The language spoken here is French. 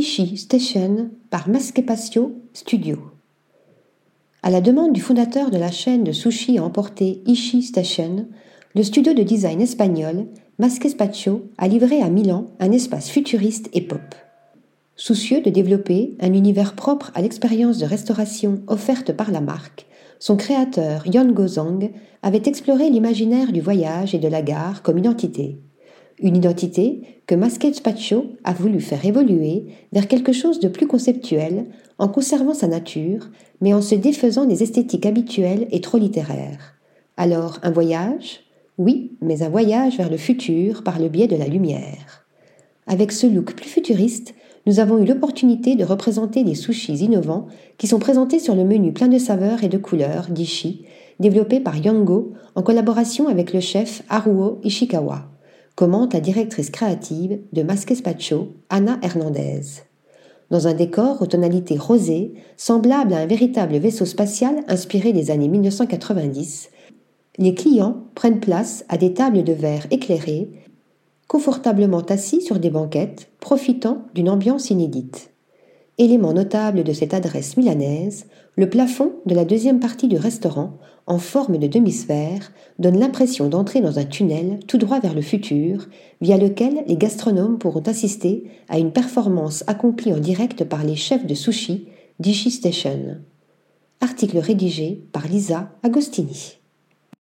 Ishi Station par Maskepatio Studio. À la demande du fondateur de la chaîne de sushi à emporter Ishi Station, le studio de design espagnol Maskespatio a livré à Milan un espace futuriste et pop. Soucieux de développer un univers propre à l'expérience de restauration offerte par la marque, son créateur Yon Gozang avait exploré l'imaginaire du voyage et de la gare comme identité. Une identité que Masquet Spaccio a voulu faire évoluer vers quelque chose de plus conceptuel en conservant sa nature, mais en se défaisant des esthétiques habituelles et trop littéraires. Alors, un voyage? Oui, mais un voyage vers le futur par le biais de la lumière. Avec ce look plus futuriste, nous avons eu l'opportunité de représenter les sushis innovants qui sont présentés sur le menu plein de saveurs et de couleurs d'Ishi, développé par Yango en collaboration avec le chef Haruo Ishikawa, commente la directrice créative de Maskespatcho, Anna Hernandez. Dans un décor aux tonalités rosées, semblable à un véritable vaisseau spatial inspiré des années 1990, les clients prennent place à des tables de verre éclairées confortablement assis sur des banquettes, profitant d'une ambiance inédite. Élément notable de cette adresse milanaise, le plafond de la deuxième partie du restaurant, en forme de demi-sphère, donne l'impression d'entrer dans un tunnel tout droit vers le futur, via lequel les gastronomes pourront assister à une performance accomplie en direct par les chefs de sushi d'Ishi Station. Article rédigé par Lisa Agostini.